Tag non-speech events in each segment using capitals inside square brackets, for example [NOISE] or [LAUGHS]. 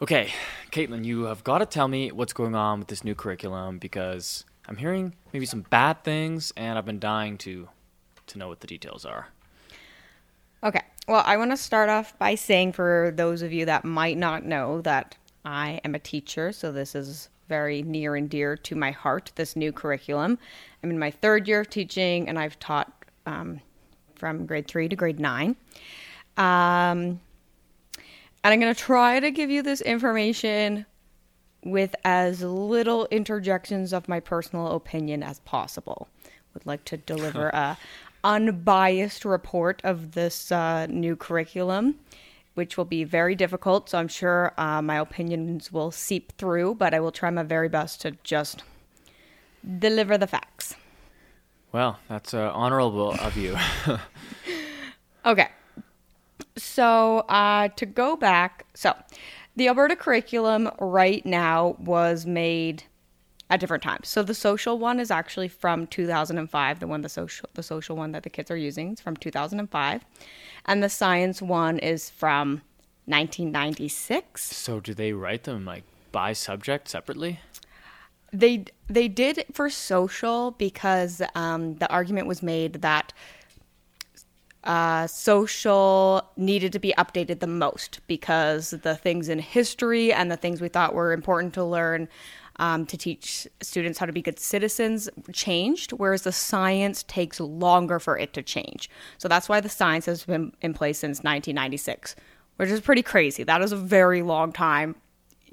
Okay, Caitlin, you have got to tell me what's going on with this new curriculum because I'm hearing maybe some bad things, and I've been dying to to know what the details are. Okay. Well, I want to start off by saying for those of you that might not know that I am a teacher, so this is very near and dear to my heart, this new curriculum. I'm in my third year of teaching, and I've taught um, from grade three to grade nine. Um, and I'm going to try to give you this information with as little interjections of my personal opinion as possible. Would like to deliver [LAUGHS] a unbiased report of this uh, new curriculum, which will be very difficult. So I'm sure uh, my opinions will seep through, but I will try my very best to just deliver the facts. Well, that's uh, honorable of you. [LAUGHS] Okay. So, uh, to go back, so the Alberta curriculum right now was made at different times. So the social one is actually from 2005, the one the social the social one that the kids are using is from 2005, and the science one is from 1996. so, do they write them like by subject separately? They they did for social because um, the argument was made that uh, social needed to be updated the most because the things in history and the things we thought were important to learn um, to teach students how to be good citizens changed, whereas the science takes longer for it to change. So that's why the science has been in place since 1996, which is pretty crazy. That is a very long time.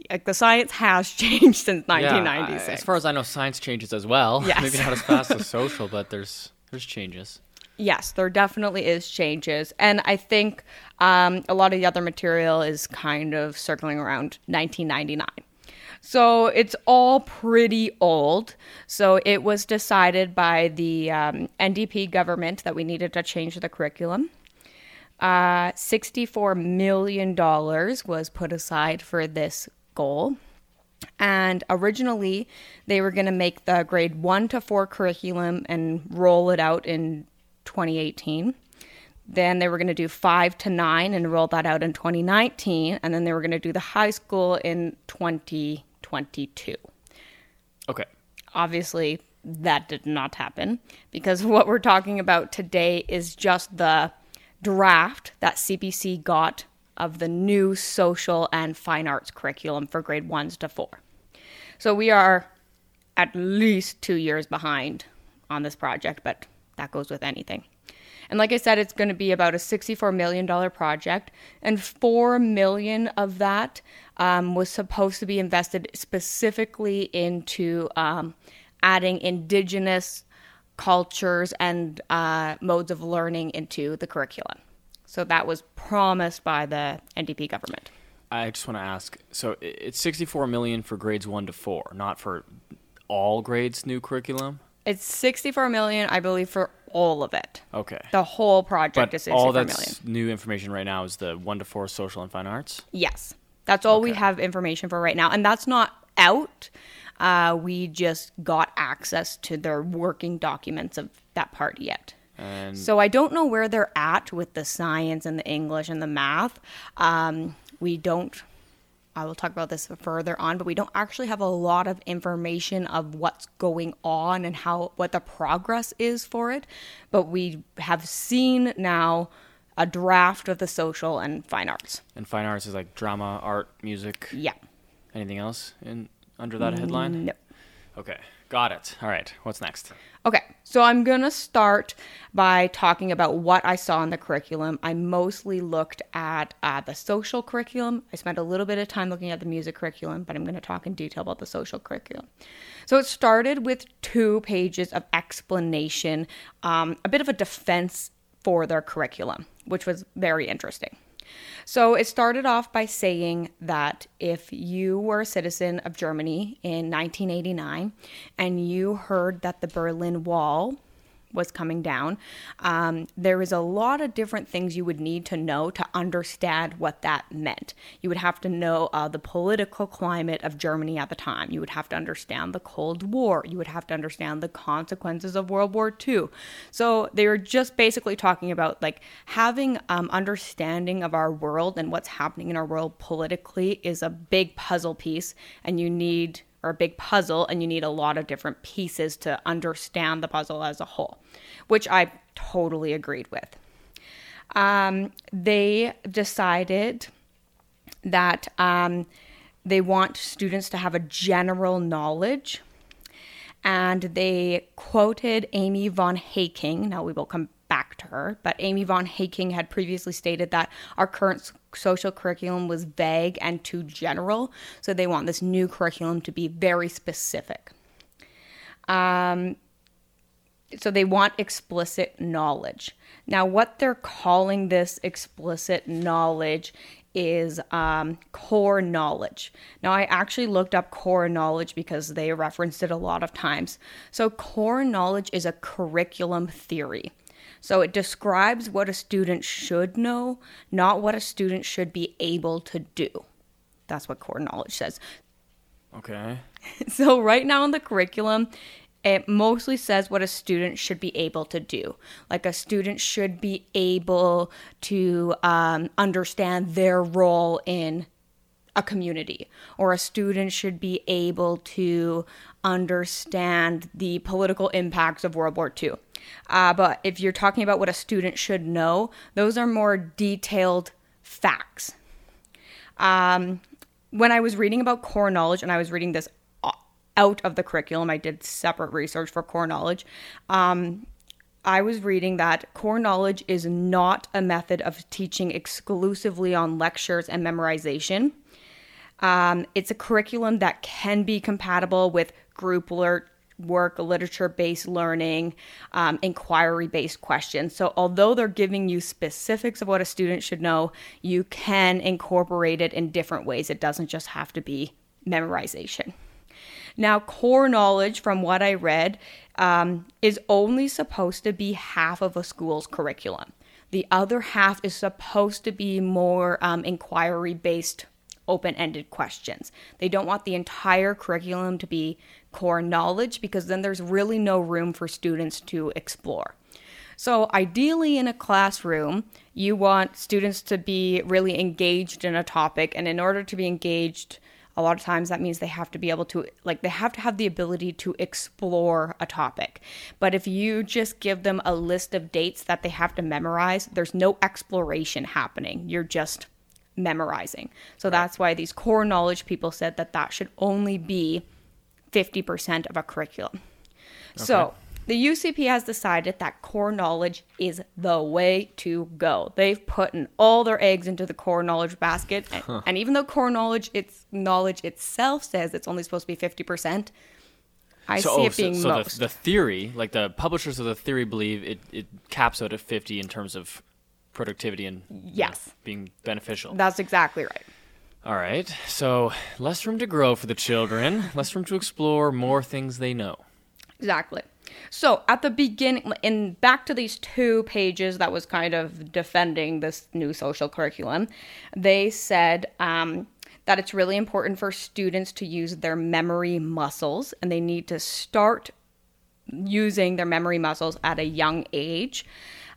Like the science has [LAUGHS] changed since Yeah, 1996. I- as far as I know, science changes as well. Yes. Maybe not as fast as [LAUGHS] social, but there's there's changes. Yes, there definitely is changes, and I think um, a lot of the other material is kind of circling around 1999. So it's all pretty old. So it was decided by the um, NDP government that we needed to change the curriculum. Uh, $64 million was put aside for this goal. And originally, they were going to make the grade one to four curriculum and roll it out in 2018. Then they were going to do five to nine and roll that out in 2019. And then they were going to do the high school in 2022. Okay. Obviously, that did not happen because [LAUGHS] what we're talking about today is just the draft that CBC got of the new social and fine arts curriculum for grade ones to four. So we are at least two years behind on this project, but that goes with anything. And like I said, it's going to be about a $64 million project, and 4 million of that um, was supposed to be invested specifically into um, adding indigenous cultures and uh, modes of learning into the curriculum. So that was promised by the NDP government. I just want to ask. So it's 64 million for grades one to four, not for all grades new curriculum. It's 64 million, I believe, for all of it. Okay. The whole project But is 64 all million. that's new information right now is the one to four social and fine arts. Yes. That's all we have information for right now. And that's not out. Uh, we just got access to their working documents of that part yet. And So I don't know where they're at with the science and the English and the math. Um, we don't. I will talk about this further on, but we don't actually have a lot of information of what's going on and how what the progress is for it. But we have seen now a draft of the social and fine arts. and fine arts is like drama, art, music. Yeah. Anything else in under that headline? No. Okay, got it. All right, what's next? Okay, so I'm gonna start by talking about what I saw in the curriculum. I mostly looked at uh, the social curriculum. I spent a little bit of time looking at the music curriculum, but I'm gonna talk in detail about the social curriculum. So it started with two pages of explanation, um, a bit of a defense for their curriculum, which was very interesting. So it started off by saying that if you were a citizen of Germany in 1989 and you heard that the Berlin Wall was coming down, um, a lot of different things you would need to know to understand what that meant. You would have to know uh, the political climate of Germany at the time. You would have to understand the Cold War. You would have to understand the consequences of World War II. So they were just basically talking about like having um, understanding of our world and what's happening in our world politically is a big puzzle piece, and you need or a big puzzle and you need a lot of different pieces to understand the puzzle as a whole, which I totally agreed with. Um, they decided that um, they want students to have a general knowledge. And they quoted Amy von Heyking. Now we will come back to her, but Amy von Heyking had previously stated that our current social curriculum was vague and too general, so they want this new curriculum to be very specific. Um, so they want explicit knowledge. Now, what they're calling this explicit knowledge is um, core knowledge. Now, I actually looked up core knowledge because they referenced it a lot of times. So, core knowledge is a curriculum theory. So it describes what a student should know, not what a student should be able to do. That's what core knowledge says. Okay. [LAUGHS] So right now in the curriculum, it mostly says what a student should be able to do. Like a student should be able to um, understand their role in a community, or a student should be able to understand the political impacts of World War II. Uh, but if you're talking about what a student should know, those are more detailed facts. Um, when I was reading about core knowledge, and I was reading this out of the curriculum, I did separate research for core knowledge. Um, I was reading that core knowledge is not a method of teaching exclusively on lectures and memorization. Um, it's a curriculum that can be compatible with group work, work, literature based learning, um, inquiry based questions. So, although they're giving you specifics of what a student should know, you can incorporate it in different ways. It doesn't just have to be memorization. Now, core knowledge, from what I read, um, is only supposed to be half of a school's curriculum. The other half is supposed to be more um, inquiry based open ended questions. They don't want the entire curriculum to be core knowledge because then there's really no room for students to explore. So, ideally, in a classroom, you want students to be really engaged in a topic, and in order to be engaged, a lot of times that means they have to be able to like they have to have the ability to explore a topic but if you just give them a list of dates that they have to memorize there's no exploration happening you're just memorizing. So that's why these core knowledge people said that that should only be 50% of a curriculum. Okay. So the UCP has decided that core knowledge is the way to go. They've put in all their eggs into the core knowledge basket, and, huh. and even though core knowledge, its knowledge itself says it's only supposed to be fifty percent, I so, see oh, it being so, so most. The, the, theory, like the publishers of the theory, believe it, it caps out at fifty in terms of productivity and yes, know, being beneficial. That's exactly right. All right. So, less room to grow for the children, less room to explore more things they know. Exactly. So, at the beginning, in back to these two pages that was kind of defending this new social curriculum, they said um, that it's really important for students to use their memory muscles and they need to start using their memory muscles at a young age.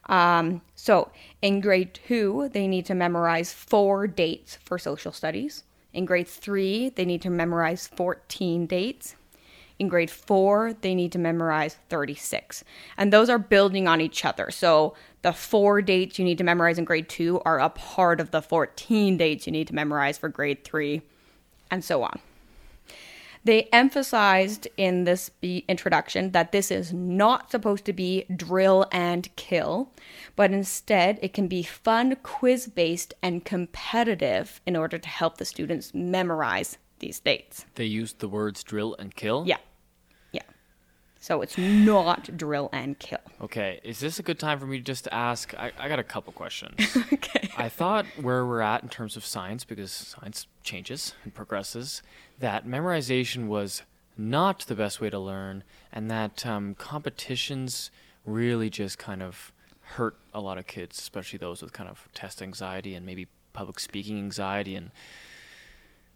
Um, so in grade two, they need to memorize four dates for social studies. In grade three, they need to memorize 14 dates. In grade four, they need to memorize 36. And those are building on each other. So the four dates you need to memorize in grade two are a part of the 14 dates you need to memorize for grade three, and so on. They emphasized in this introduction that this is not supposed to be drill and kill, but instead it can be fun, quiz based, and competitive in order to help the students memorize these dates. They used the words drill and kill? Yeah. Yeah. So it's not drill and kill. Okay. Is this a good time for me just to ask? I, I got a couple questions. [LAUGHS] okay. I thought where we're at in terms of science, because science changes and progresses, that memorization was not the best way to learn and that um, competitions really just kind of hurt a lot of kids, especially those with kind of test anxiety and maybe public speaking anxiety. And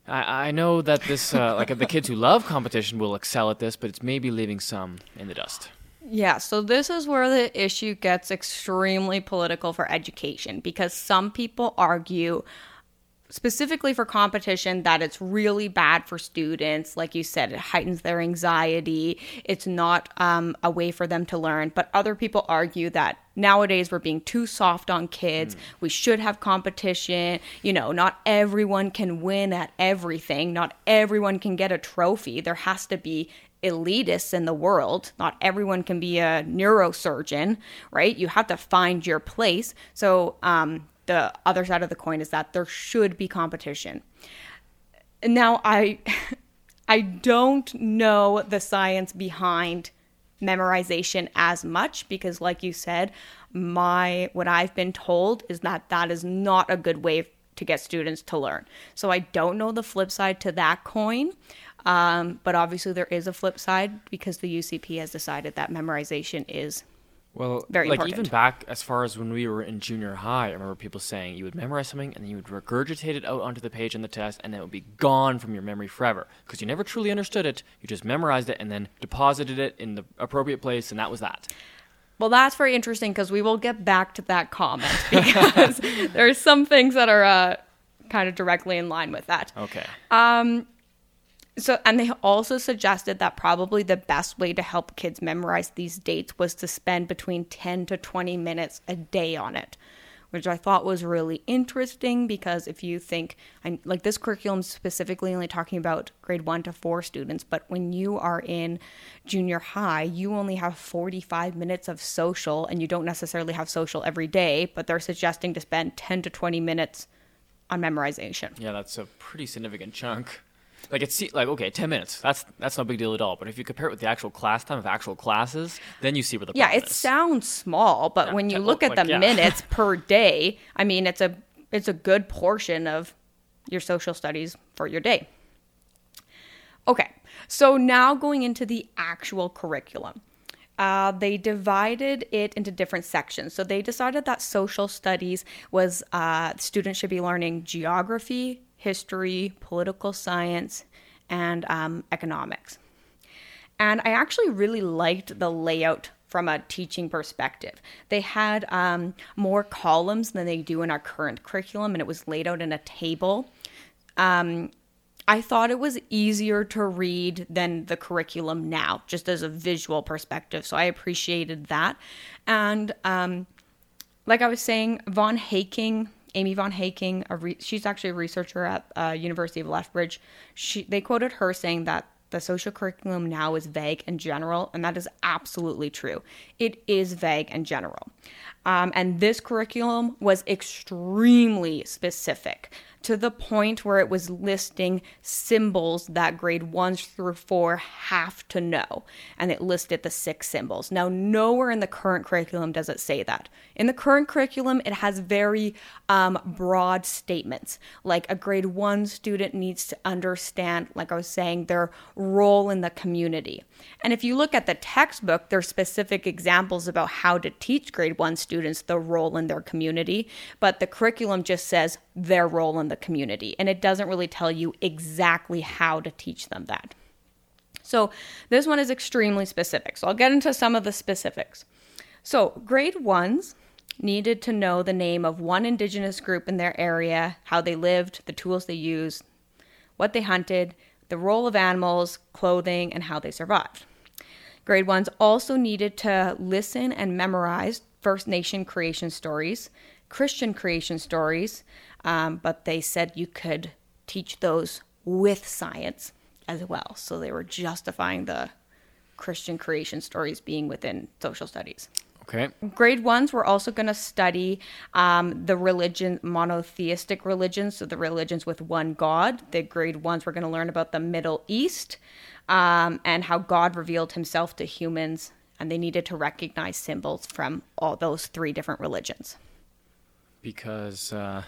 I, I know that this, uh, like the kids who love competition will excel at this, but it's maybe leaving some in the dust. Yeah, so this is where the issue gets extremely political for education because some people argue specifically for competition that it's really bad for students like you said it heightens their anxiety it's not um, a way for them to learn but other people argue that nowadays we're being too soft on kids mm. we should have competition you know not everyone can win at everything not everyone can get a trophy there has to be elitists in the world. Not everyone can be a neurosurgeon, right? You have to find your place. So, um, the other side of the coin is that there should be competition. Now, I, [LAUGHS] I don't know the science behind memorization as much because, like you said, my what I've been told is that that is not a good way to get students to learn. So I don't know the flip side to that coin. Um, but obviously, there is a flip side because the UCP has decided that memorization is well, very like important. even back as far as when we were in junior high, I remember people saying you would memorize something and then you would regurgitate it out onto the page in the test, and then it would be gone from your memory forever because you never truly understood it. You just memorized it and then deposited it in the appropriate place, and that was that. Well, that's very interesting because we will get back to that comment [LAUGHS] because there are some things that are uh, kind of directly in line with that. Okay. Um, so, and they also suggested that probably the best way to help kids memorize these dates was to spend between 10 to 20 minutes a day on it, which I thought was really interesting because if you think, I'm like this curriculum specifically only talking about grade one to four students, but when you are in junior high, you only have 45 minutes of social and you don't necessarily have social every day, but they're suggesting to spend 10 to 20 minutes on memorization. Yeah, that's a pretty significant chunk. Like it's like okay, ten minutes. That's that's no big deal at all. But if you compare it with the actual class time of actual classes, then you see where the yeah. It is. sounds small, but yeah, when you look at like, the yeah. minutes [LAUGHS] per day, I mean, it's a it's a good portion of your social studies for your day. Okay, so now going into the actual curriculum. Uh, they divided it into different sections. So they decided that social studies was uh, students should be learning geography, history, political science, and um, economics. And I actually really liked the layout from a teaching perspective. They had um, more columns than they do in our current curriculum, and it was laid out in a table. Um, I thought it was easier to read than the curriculum now, just as a visual perspective. So I appreciated that. And um, like I was saying, Von Heyking Amy Von Heyking, re- she's actually a researcher at uh, University of Lethbridge. She they quoted her saying that the social curriculum now is vague and general, and that is absolutely true. It is vague and general. Um, and this curriculum was extremely specific to the point where it was listing symbols that grade ones through four have to know. And it listed the six symbols. Now, nowhere in the current curriculum does it say that. In the current curriculum, it has very um, broad statements. Like a grade one student needs to understand, like I was saying, their role in the community. And if you look at the textbook, there's specific examples about how to teach grade one students the role in their community. But the curriculum just says their role in the community. And it doesn't really tell you exactly how to teach them that. So this one is extremely specific. So I'll get into some of the specifics. So grade ones needed to know the name of one indigenous group in their area, how they lived, the tools they used, what they hunted, the role of animals, clothing, and how they survived. Grade ones also needed to listen and memorize First Nation creation stories, Christian creation stories, um, but they said you could teach those with science as well. So they were justifying the Christian creation stories being within social studies. Okay. Grade ones, we're also going to study um, the religion, monotheistic religions, so the religions with one God. The grade ones, we're going to learn about the Middle East um, and how God revealed himself to humans, and they needed to recognize symbols from all those three different religions. Because uh,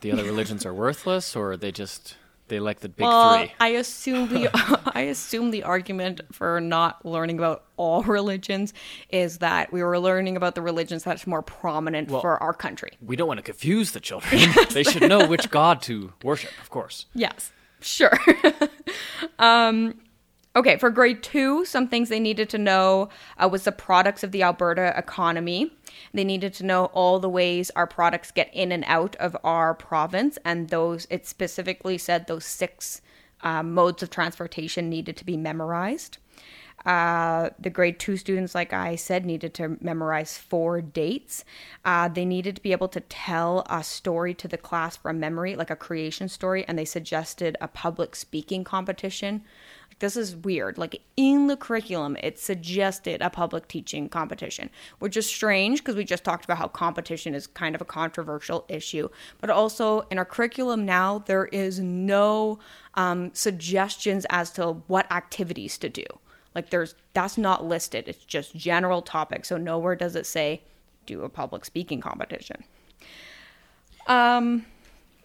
the other religions are worthless, or they just They like the big Well, three. I assume the [LAUGHS] [LAUGHS] I assume the argument for not learning about all [LAUGHS] religions is that we were learning about the religions that's more prominent for our country. We don't want to confuse the children. they should know which god to worship, of course. Yes, sure. um, okay, for grade two, some things they needed to know uh, was the products of the Alberta economy. They needed to know all the ways our products get in and out of our province, and those it specifically said those six uh, modes of transportation needed to be memorized. Uh, the grade two students, like I said, needed to memorize four dates. Uh, they needed to be able to tell a story to the class from memory, like a creation story, and they suggested a public speaking competition. Like, This is weird. Like in the curriculum, it suggested a public teaching competition, which is strange because we just talked about how competition is kind of a controversial issue. But also in our curriculum now, there is no um, suggestions as to what activities to do. Like there's that's not listed. It's just general topics. So nowhere does it say do a public speaking competition. Um,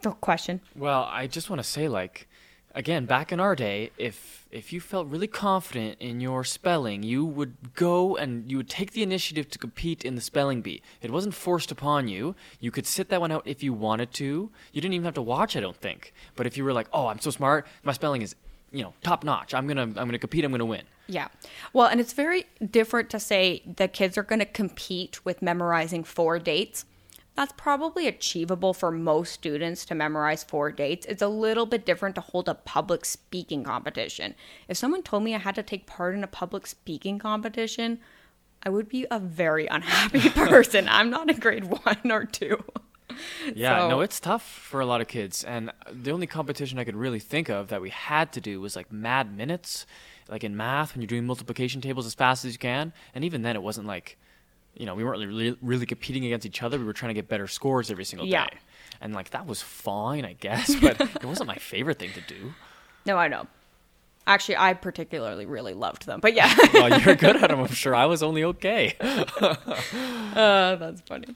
the question. Well, I just want to say, like, again, back in our day, if if you felt really confident in your spelling, you would go and you would take the initiative to compete in the spelling bee. It wasn't forced upon you. You could sit that one out if you wanted to. You didn't even have to watch, I don't think. But if you were like, "Oh, I'm so smart, my spelling is, you know, top notch. I'm gonna I'm gonna compete. I'm gonna win." Yeah. Well, and it's very different to say the kids are going to compete with memorizing four dates. That's probably achievable for most students to memorize four dates. It's a little bit different to hold a public speaking competition. If someone told me I had to take part in a public speaking competition, I would be a very unhappy [LAUGHS] person. I'm not in grade one or two. [LAUGHS] Yeah, So- no, it's tough for a lot of kids. And the only competition I could really think of that we had to do was like mad minutes, like in math when you're doing multiplication tables as fast as you can. And even then, it wasn't like, you know, we weren't really, really competing against each other. We were trying to get better scores every single Yeah. day. And like that was fine, I guess, but [LAUGHS] it wasn't my favorite thing to do. No, I know. Actually, I particularly really loved them. But yeah. Well, you're good at them, I'm [LAUGHS] sure. I was only okay. [LAUGHS] Uh, that's funny.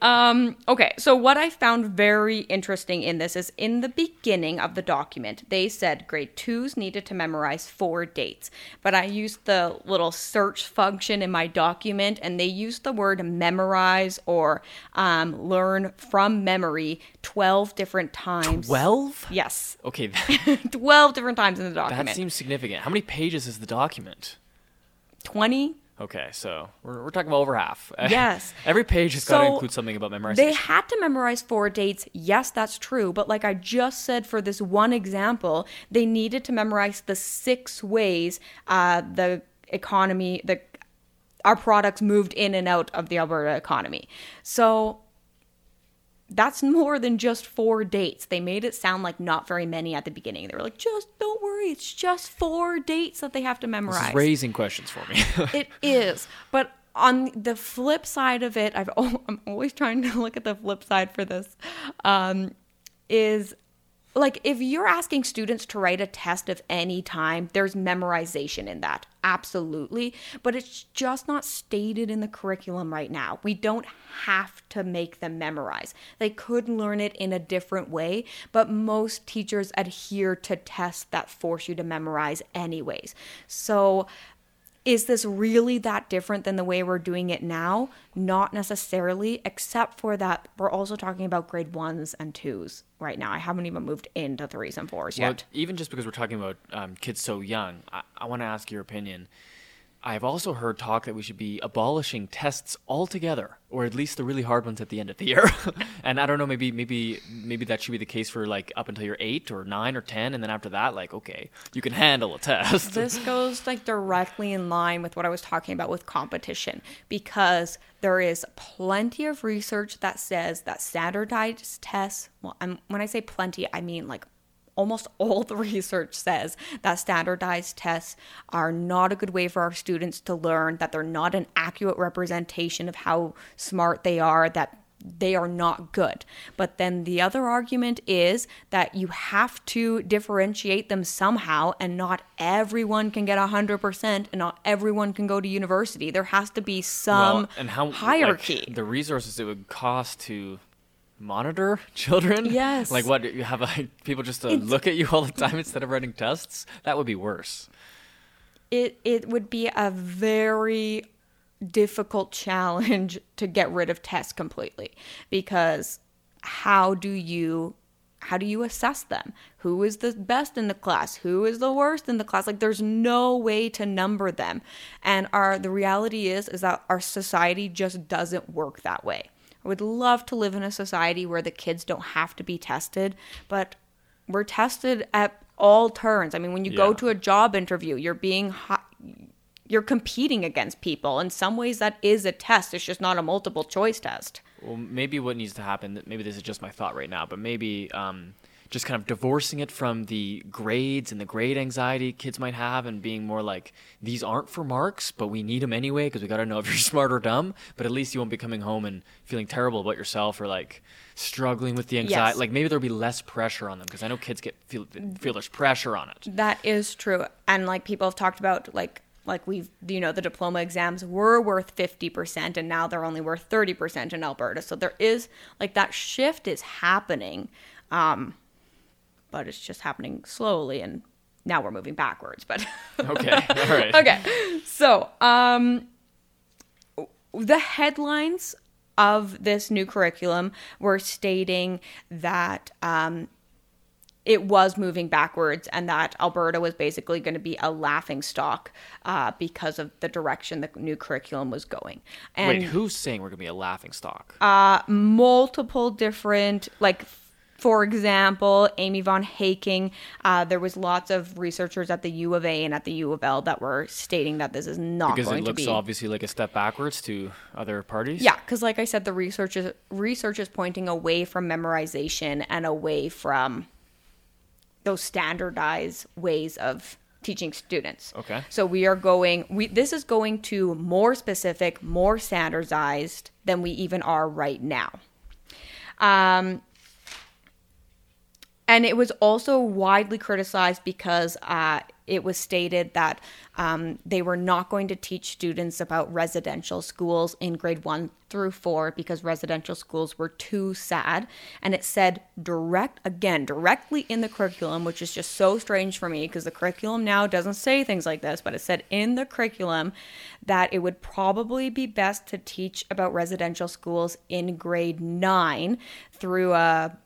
Um, okay, so what I found very interesting in this is in the beginning of the document, they said grade twos needed to memorize four dates. But I used the little search function in my document, and they used the word memorize or um, learn from memory 12 different times. 12? Yes, Okay, [LAUGHS] 12 different times in the document. that document. Seems significant. How many pages is the document? 20? Okay, so we're, we're talking about over half. [LAUGHS] Yes. Every page has got to include something about memorization. They had to memorize four dates. Yes, that's true. But like I just said for this one example, they needed to memorize the six ways uh, the economy, the our products moved in and out of the Alberta economy. So that's more than just four dates. They made it sound like not very many at the beginning. They were like, just don't worry, it's just four dates that they have to memorize. is raising questions for me. [LAUGHS] It is, but on the flip side of it, I've, I'm always trying to [LAUGHS] look at the flip side for this. Um, is like if you're asking students to write a test of any time, there's memorization in that, absolutely. But it's just not stated in the curriculum right now. We don't have to make them memorize. They could learn it in a different way, but most teachers adhere to tests that force you to memorize anyways. So is this really that different than the way we're doing it now? Not necessarily, except for that we're also talking about grade ones and twos right now. I haven't even moved into threes and fours well, yet. even just because we're talking about um, kids so young, I, I want to ask your opinion. I've also heard talk that we should be abolishing tests altogether, or at least the really hard ones at the end of the year. [LAUGHS] and I don't know, maybe maybe maybe that should be the case for like up until you're eight or nine or ten, and then after that, like okay, you can handle a test. [LAUGHS] This goes like directly in line with what I was talking about with competition because there is plenty of research that says that standardized tests, well, I'm, when I say plenty, I mean like almost all the [LAUGHS] research says that standardized tests are not a good way for our students to learn, that they're not an accurate representation of how smart they are, that they are not good. But then the other argument is that you have to differentiate them somehow, and not everyone can get 100%, and not everyone can go to university. There has to be some Well, and how like, hierarchy. the resources it would cost to monitor [LAUGHS] children? Yes. Like what? You have like [LAUGHS] people just to look at you all the time [LAUGHS] instead of writing tests? That would be worse. It it would be a very difficult challenge to get rid of tests completely because how do you how do you assess them? Who is the best in the class? Who is the worst in the class? Like there's no way to number them. And our the reality is is that our society just doesn't work that way. I would love to live in a society where the kids don't have to be tested, but we're tested at all turns. I mean, when you go to a job interview, you're being you're competing against people. In some ways that is a test. It's just not a multiple choice test. Well, maybe what needs to happen, maybe this is just my thought right now, but maybe um, just kind of divorcing it from the grades and the grade anxiety kids might have and being more like, these aren't for marks, but we need them anyway because we got to know if you're [LAUGHS] smart or dumb. But at least you won't be coming home and feeling terrible about yourself or like struggling with the anxiety. Yes. Like maybe there'll be less pressure on them because I know kids get feel, feel there's pressure on it. That is true. And like people have talked about like like we've you know the diploma exams were worth 50% and now they're only worth 30% in Alberta. So there is like that shift is happening. Um but it's just happening slowly and now we're moving backwards, but [LAUGHS] Okay. All right. okay. So, um, the headlines of this new curriculum were stating that um, it was moving backwards and that Alberta was basically going to be a laughing stock uh, because of the direction the new curriculum was going. And Wait, who's saying we're going to be a laughing stock? uh, multiple different like for example amy von heyking uh, there was lots of researchers at the u of a and at the u of l that were stating that this is not because going it looks to be obviously like a step backwards to other parties. yeah because like i said the research is research is pointing away from memorization and away from those standardized ways of teaching students Okay. so we are going we this is going to more specific more standardized than we even are right now um and it was also widely criticized because uh, it was stated that um, they were not going to teach students about residential schools in grade one through four because residential schools were too sad. And it said direct, again, directly in the curriculum, which is just so strange for me because the curriculum now doesn't say things like this, but it said in the curriculum that it would probably be best to teach about residential schools in grade nine through a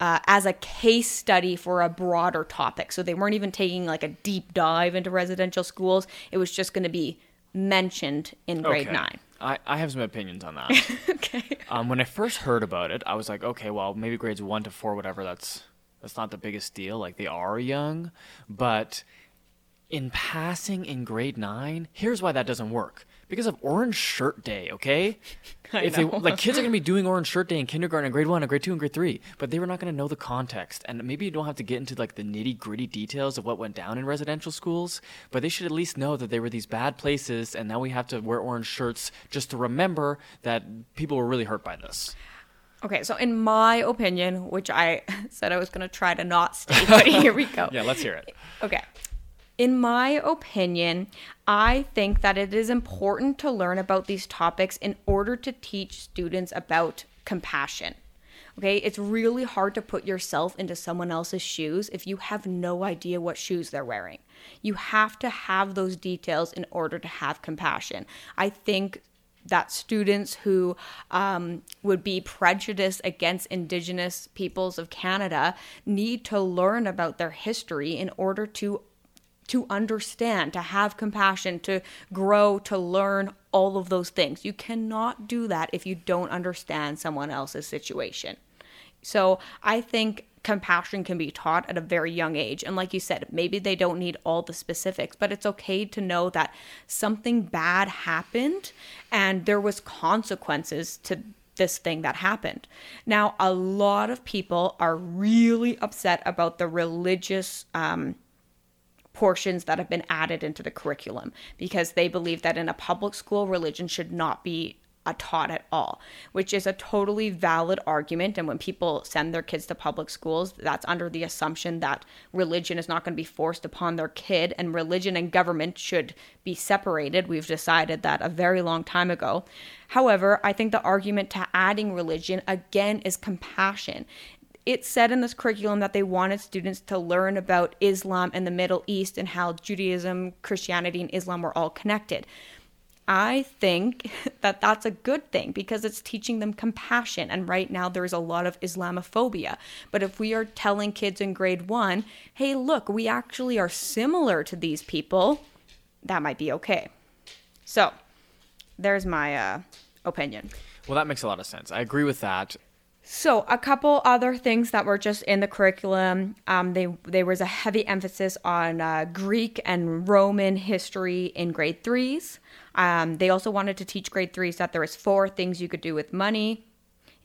uh, as a case study for a broader topic. So they weren't even taking like a deep dive into residential schools. It was just going to be mentioned in grade Okay. nine. I, I have some opinions on that. [LAUGHS] okay. Um, when I first heard about it, I was like, okay, well, maybe grades one to four, whatever. That's that's not the biggest deal. Like they are young, but in passing in grade nine, here's why that doesn't work. Because of Orange Shirt Day, okay? [LAUGHS] I if they like kids are gonna be doing Orange Shirt Day in kindergarten, and grade one, and grade two, and grade three, but they were not gonna know the context, and maybe you don't have to get into like the nitty gritty details of what went down in residential schools, but they should at least know that they were these bad places, and now we have to wear orange shirts just to remember that people were really hurt by this. Okay, so in my opinion, which I [LAUGHS] said I was going to try to not state, but [LAUGHS] here we go. Yeah, let's hear it. Okay. In my opinion, I think that it is important to learn about these topics in order to teach students about compassion. Okay, it's really hard to put yourself into someone else's shoes if you have no idea what shoes they're wearing. You have to have those details in order to have compassion. I think that students who um, would be prejudiced against Indigenous peoples of Canada need to learn about their history in order to to understand, to have compassion, to grow, to learn all of those things. You cannot do that if you don't understand someone else's situation. So I think compassion can be taught at a very young age. And like you said, maybe they don't need all the specifics, but it's okay to know that something bad happened and there was consequences to this thing that happened. Now, a lot of people are really upset about the religious um, portions that have been added into the curriculum because they believe that in a public school, religion should not be taught at all, which is a totally valid argument. And when people send their kids to public schools, that's under the assumption that religion is not going to be forced upon their kid and religion and government should be separated. We've decided that a very long time ago. However, I think the argument to adding religion again is compassion it said in this curriculum that they wanted students to learn about Islam and the Middle East and how Judaism, Christianity, and Islam were all connected. I think [LAUGHS] that that's a good thing because it's teaching them compassion. And right now, there's a lot of Islamophobia. But if we are telling kids in grade one, hey, look, we actually are similar to these people, that might be okay. So, there's my uh, opinion. Well, that makes a lot of sense. I agree with that. So, a couple other things that were just in the curriculum. Um, they there was a heavy emphasis on uh, Greek and Roman history in grade threes. Um, they also wanted to teach grade threes that there was four things you could do with money: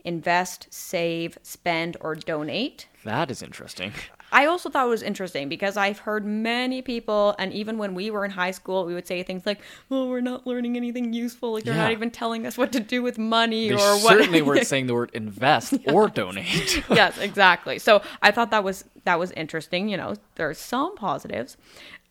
invest, save, spend, or donate. That is interesting. I also thought it was interesting because I've heard many people, and even when we were in high school, we would say things like, "Well, we're not learning anything useful. Like, they're Yeah. not even telling us what to do with money They or what." certainly [LAUGHS] weren't saying the word invest [LAUGHS] or donate. [LAUGHS] yes, exactly. So I thought that was that was interesting. You know, there's some positives.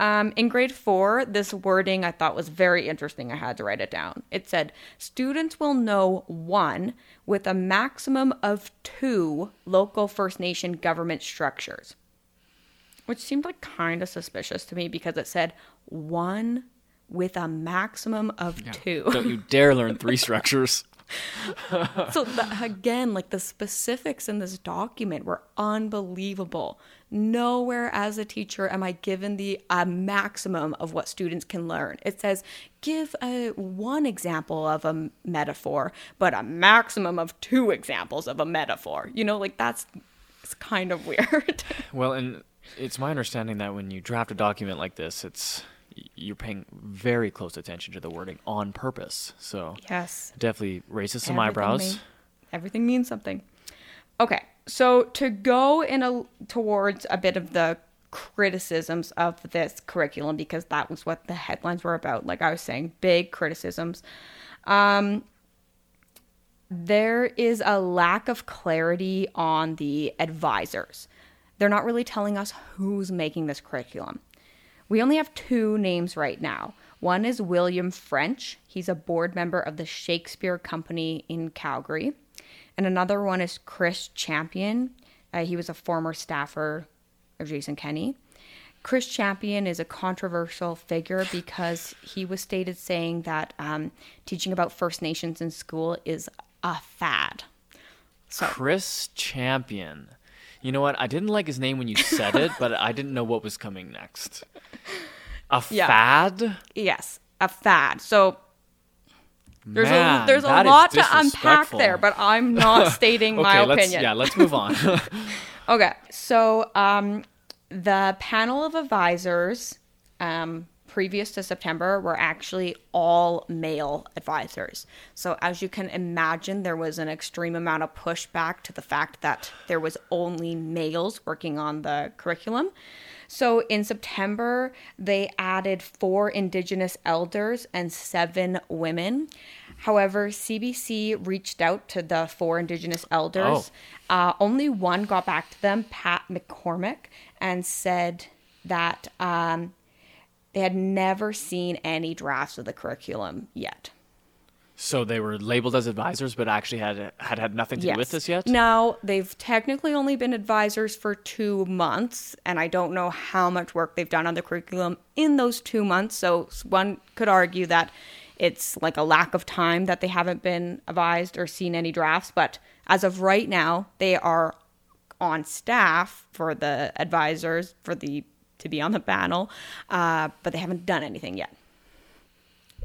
Um, in grade four, this wording I thought was very interesting. I had to write it down. It said, "Students will know one with a maximum of two local First Nation government structures," which seemed like kind of suspicious to me because it said one with a maximum of two. Don't you dare learn three [LAUGHS] structures. so the, again like the specifics in this document were unbelievable. Nowhere as a teacher am i given the a maximum of what students can learn. It says give a one example of a m- metaphor but a maximum of two examples of a metaphor. You know like that's it's kind of weird. Well, and it's my understanding that when you draft a document like this, it's you're paying very close attention to the wording on purpose. So yes definitely raises some Everything eyebrows. mean- everything means something. Okay, so to go in a towards a bit of the criticisms of this curriculum because that was what the headlines were about. Like I was saying, big criticisms. Um, there is a lack of clarity on the advisors. They're not really telling us who's making this curriculum. We only have two names right now. One is William French. He's a board member of the Shakespeare Company in Calgary. And another one is Chris Champion. Uh, he was a former staffer of Jason Kenney. Chris Champion is a controversial figure because he was stated saying that um, teaching about First Nations in school is a fad. So Chris Champion. You know what? I didn't like his name when you said it, but I didn't know what was coming next. A Yeah. fad? yes, a fad. So there's Man, a there's a lot to unpack there, but I'm not [LAUGHS] stating my okay, let's opinion. yeah, let's move on. [LAUGHS] [LAUGHS] Okay, so um, the panel of advisors um, previous to September were actually all male advisors. So, as you can imagine, there was an extreme amount of pushback to the fact that there was only males working on the curriculum. So, in September, they added four Indigenous elders and seven women. However, CBC reached out to the four Indigenous elders. Uh, only one got back to them, Pat McCormick, and said that um, they had never seen any drafts of the curriculum yet. so they were labeled as advisors, but actually had had had nothing to do with this yet. Now, they've technically only been advisors for two months, and I don't know how much work they've done on the curriculum in those two months. So, one could argue that it's like a lack of time that they haven't been advised or seen any drafts. But as of right now, they are on staff for the advisors for the to be on the panel, uh, but they haven't done anything yet.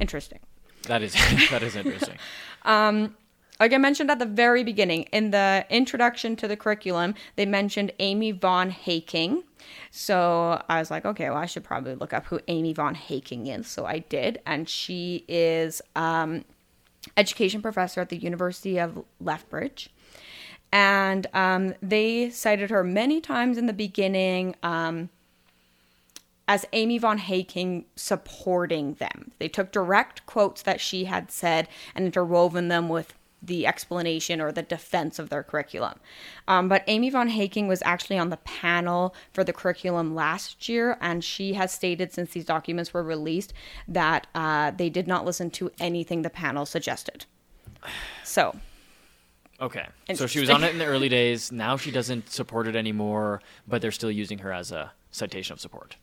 Interesting. That is [LAUGHS] that is interesting. [LAUGHS] like I mentioned at the very beginning, in the introduction to the curriculum, they mentioned Amy Von Heyking. So I was like, okay, well, I should probably look up who Amy Von Heyking is. So I did, and she is um, education professor at the University of Lethbridge. And um, they cited her many times in the beginning. Um, as Amy von Heyking supporting them. They took direct quotes that she had said and interwoven them with the explanation or the defense of their curriculum. Um, but Amy von Heyking was actually on the panel for the curriculum last year, and she has stated since these documents were released that uh, they did not listen to anything the panel suggested. So, Okay. So she was on it in the early days. Now she doesn't support it anymore, but they're still using her as a citation of support.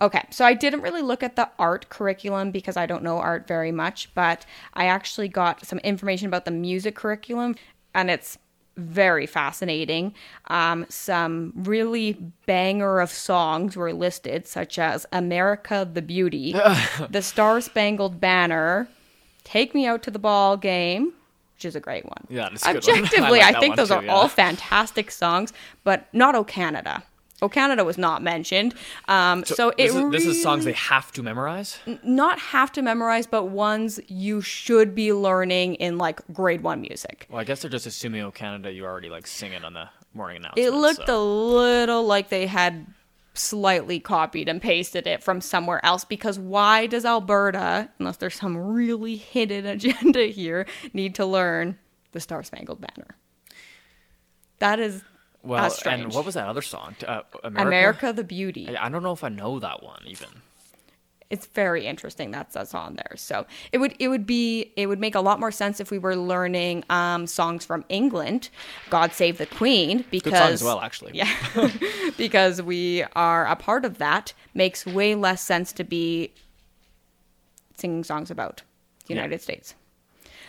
Okay, so I didn't really look at the art curriculum because I don't know art very much, but I actually got some information about the music curriculum, and it's very fascinating. Um, some really banger of songs were listed, such as America the Beauty, [LAUGHS] The Star Spangled Banner, Take Me Out to the Ball Game, which is a great one. Yeah, good one. Objectively, [LAUGHS] I like I, think those too, are yeah. all fantastic songs, but not O Canada. O Canada was not mentioned. Um, so, it this, is, this is songs they have to memorize. not have to memorize, but ones you should be learning in like grade one music. Well, I guess they're just assuming, oh, Canada, you already like sing it on the morning announcement. It looked so. a little like they had slightly copied and pasted it from somewhere else because why does Alberta, unless there's some really hidden [LAUGHS] agenda here, need to learn the Star Spangled Banner? That is well, and what was that other song? Uh, America. America the Beauty. I I don't know if I know that one even. it's very interesting that's that's on there so it would it would be it would make a lot more sense if we were learning um, songs from england god save the queen because Good song as well, actually. yeah [LAUGHS] [LAUGHS] because we are a part of that makes way less sense to be singing songs about the Yeah. united states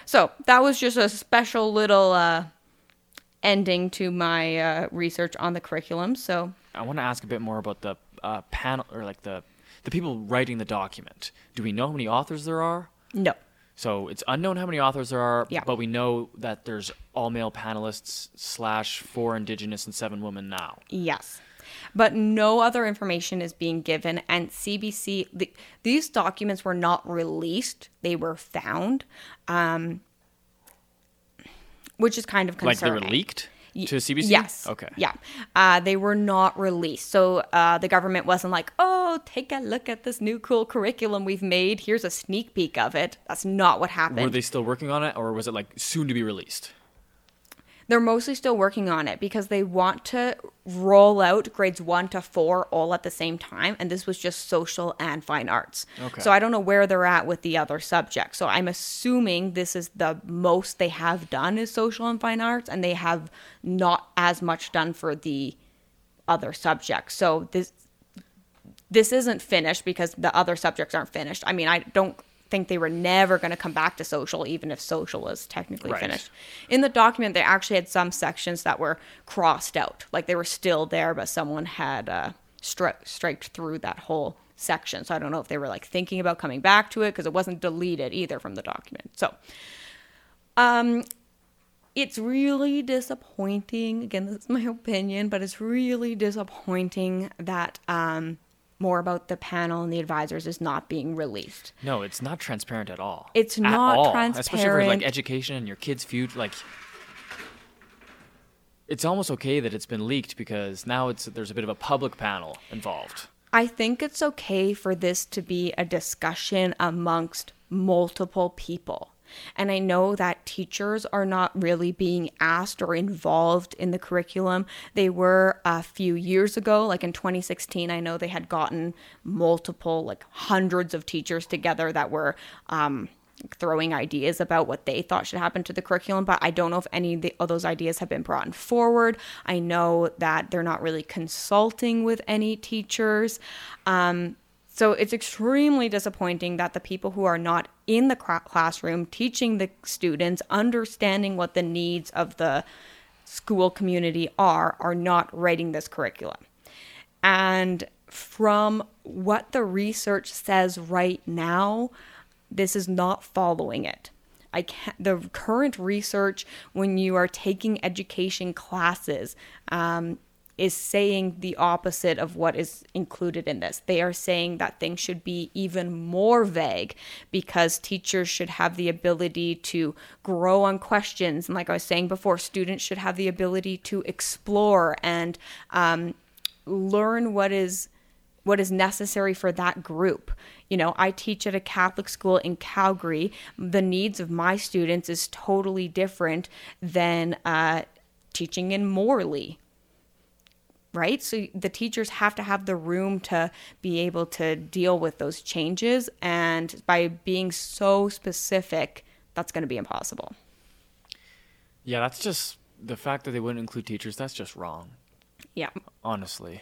so that was just a special little uh, ending to my uh, research on the curriculum so I want to ask a bit more about the uh, panel or like the the people writing the document. Do we know how many authors there are? no So it's unknown how many authors there are, Yeah. but we know that there's all male panelists slash four indigenous and seven women now. Yes. But no other information is being given, and CBC, the, these documents were not released, they were found, um, which is kind of concerning. Like they were leaked to CBC. Yes. Okay. Yeah. Uh, they were not released. So uh, the government wasn't like, oh, take a look at this new cool curriculum we've made. Here's a sneak peek of it. That's not what happened. Were they still working on it, or was it like soon to be released? They're mostly still working on it because they want to roll out grades one to four all at the same time. And this was just social and fine arts. Okay. So I don't know where they're at with the other subjects. So I'm assuming this is the most they have done is social and fine arts, and they have not as much done for the other subjects. So this this isn't finished because the other subjects aren't finished. I mean, I don't think they were never going to come back to social, even if social was technically Right. finished. In the document, they actually had some sections that were crossed out, like they were still there, but someone had uh, stri- striked through that whole section. So I don't know if they were like thinking about coming back to it because it wasn't deleted either from the document. So, um, it's really disappointing. Again, this is my opinion, but it's really disappointing that um, more about the panel and the advisors is not being released. No, it's not transparent at all. It's At not all. especially for like education and your kids' future. Like, it's almost okay that it's been leaked because now it's there's a bit of a public panel involved. I think it's okay for this to be a discussion amongst multiple people. And I know that teachers are not really being asked or involved in the curriculum. They were a few years ago, like in 2016. I know they had gotten multiple, like hundreds of teachers together that were um, throwing ideas about what they thought should happen to the curriculum, but I don't know if any of, the, of those ideas have been brought forward. I know that they're not really consulting with any teachers. Um, so it's extremely disappointing that the people who are not in the classroom teaching the students, understanding what the needs of the school community are, are not writing this curriculum. And from what the research says right now, this is not following it. I can't, the current research, when you are taking education classes, um, is saying the opposite of what is included in this. They are saying that things should be even more vague because teachers should have the ability to grow on questions. And like I was saying before, students should have the ability to explore and um, learn what is what is necessary for that group. You know, I teach at a Catholic school in Calgary. The needs of my students is totally different than uh, teaching in Morley. Right? So the teachers have to have the room to be able to deal with those changes. And by being so specific, that's going to be impossible. Yeah, that's just the fact that they wouldn't include teachers, that's just wrong. Yeah. Honestly.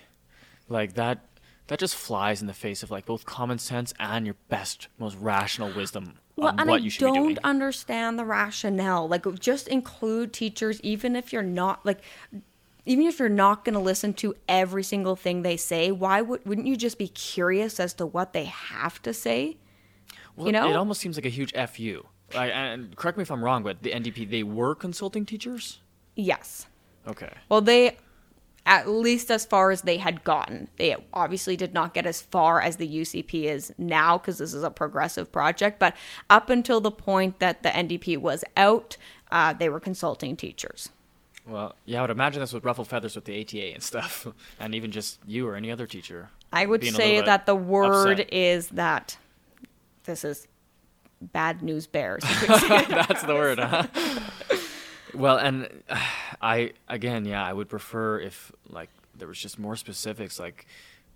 Like that that just flies in the face of like both common sense and your best, most rational wisdom Well, on and what I you should don't be doing. understand the rationale. Like, just include teachers, even if you're not like, even if you're not going to listen to every single thing they say. Why would wouldn't you just be curious as to what they have to say? Well, you know? it almost seems like a huge fu. Like, and correct me if I'm wrong, but the NDP they were consulting teachers. Yes. Okay. Well, they, at least as far as they had gotten, they obviously did not get as far as the UCP is now because this is a progressive project. But up until the point that the NDP was out, uh, they were consulting teachers. Well, yeah, I would imagine this would ruffle feathers with the ATA and stuff, [LAUGHS] and even just you or any other teacher. I would say that the word upset. is that this is bad news bears. You could say. That's the word, huh? well, and [SIGHS] I again, yeah, I would prefer if like there was just more specifics, like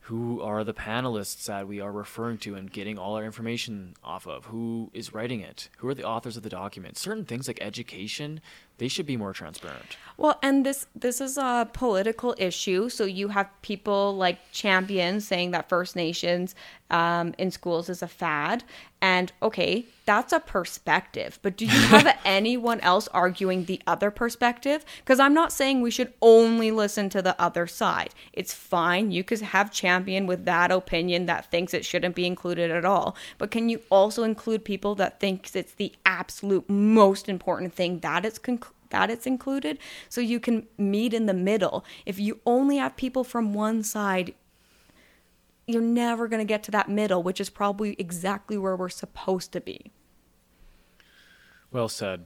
who are the panelists that we are referring to and getting all our information off of? Who is writing it? Who are the authors of the document? Certain things like education, they should be more transparent. well, and this this is a political issue. So you have people like champions saying that First Nations um, in schools is a fad, and okay, that's a perspective. But do you [LAUGHS] have anyone else arguing the other perspective? Because I'm not saying we should only listen to the other side. It's fine. You could have Champion with that opinion that thinks it shouldn't be included at all. But can you also include people that thinks it's the absolute most important thing that it's con- that it's included so you can meet in the middle. If you only have people from one side, you're never going to get to that middle, which is probably exactly where we're supposed to be. Well said.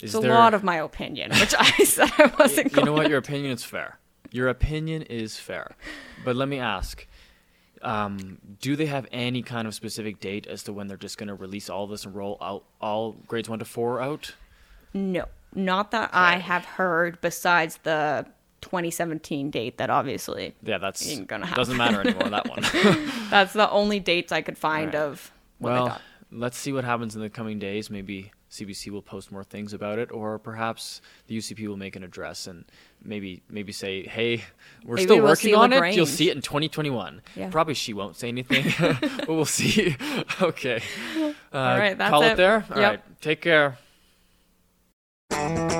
Is It's a there- lot of my opinion, which I [LAUGHS] said I wasn't you know what? Your opinion is fair. Your opinion is fair. But let me ask um, do they have any kind of specific date as to when they're just going to release all this and roll out all grades one to four out? No, not that I have heard besides the 2017 date that obviously Yeah, that's Ain't gonna happen. doesn't matter anymore. That one. [LAUGHS] that's the only dates I could find Alright. of well, got. let's see what happens in the coming days. Maybe CBC will post more things about it, or perhaps the UCP will make an address and maybe maybe say, "Hey, we're Maybe still we'll working on it. You'll see it in 2021." Yeah. Probably she won't say anything, [LAUGHS] but we'll see. [LAUGHS] okay. Uh, All right, that's call it it. there. All Yep. right, take care. Thank you.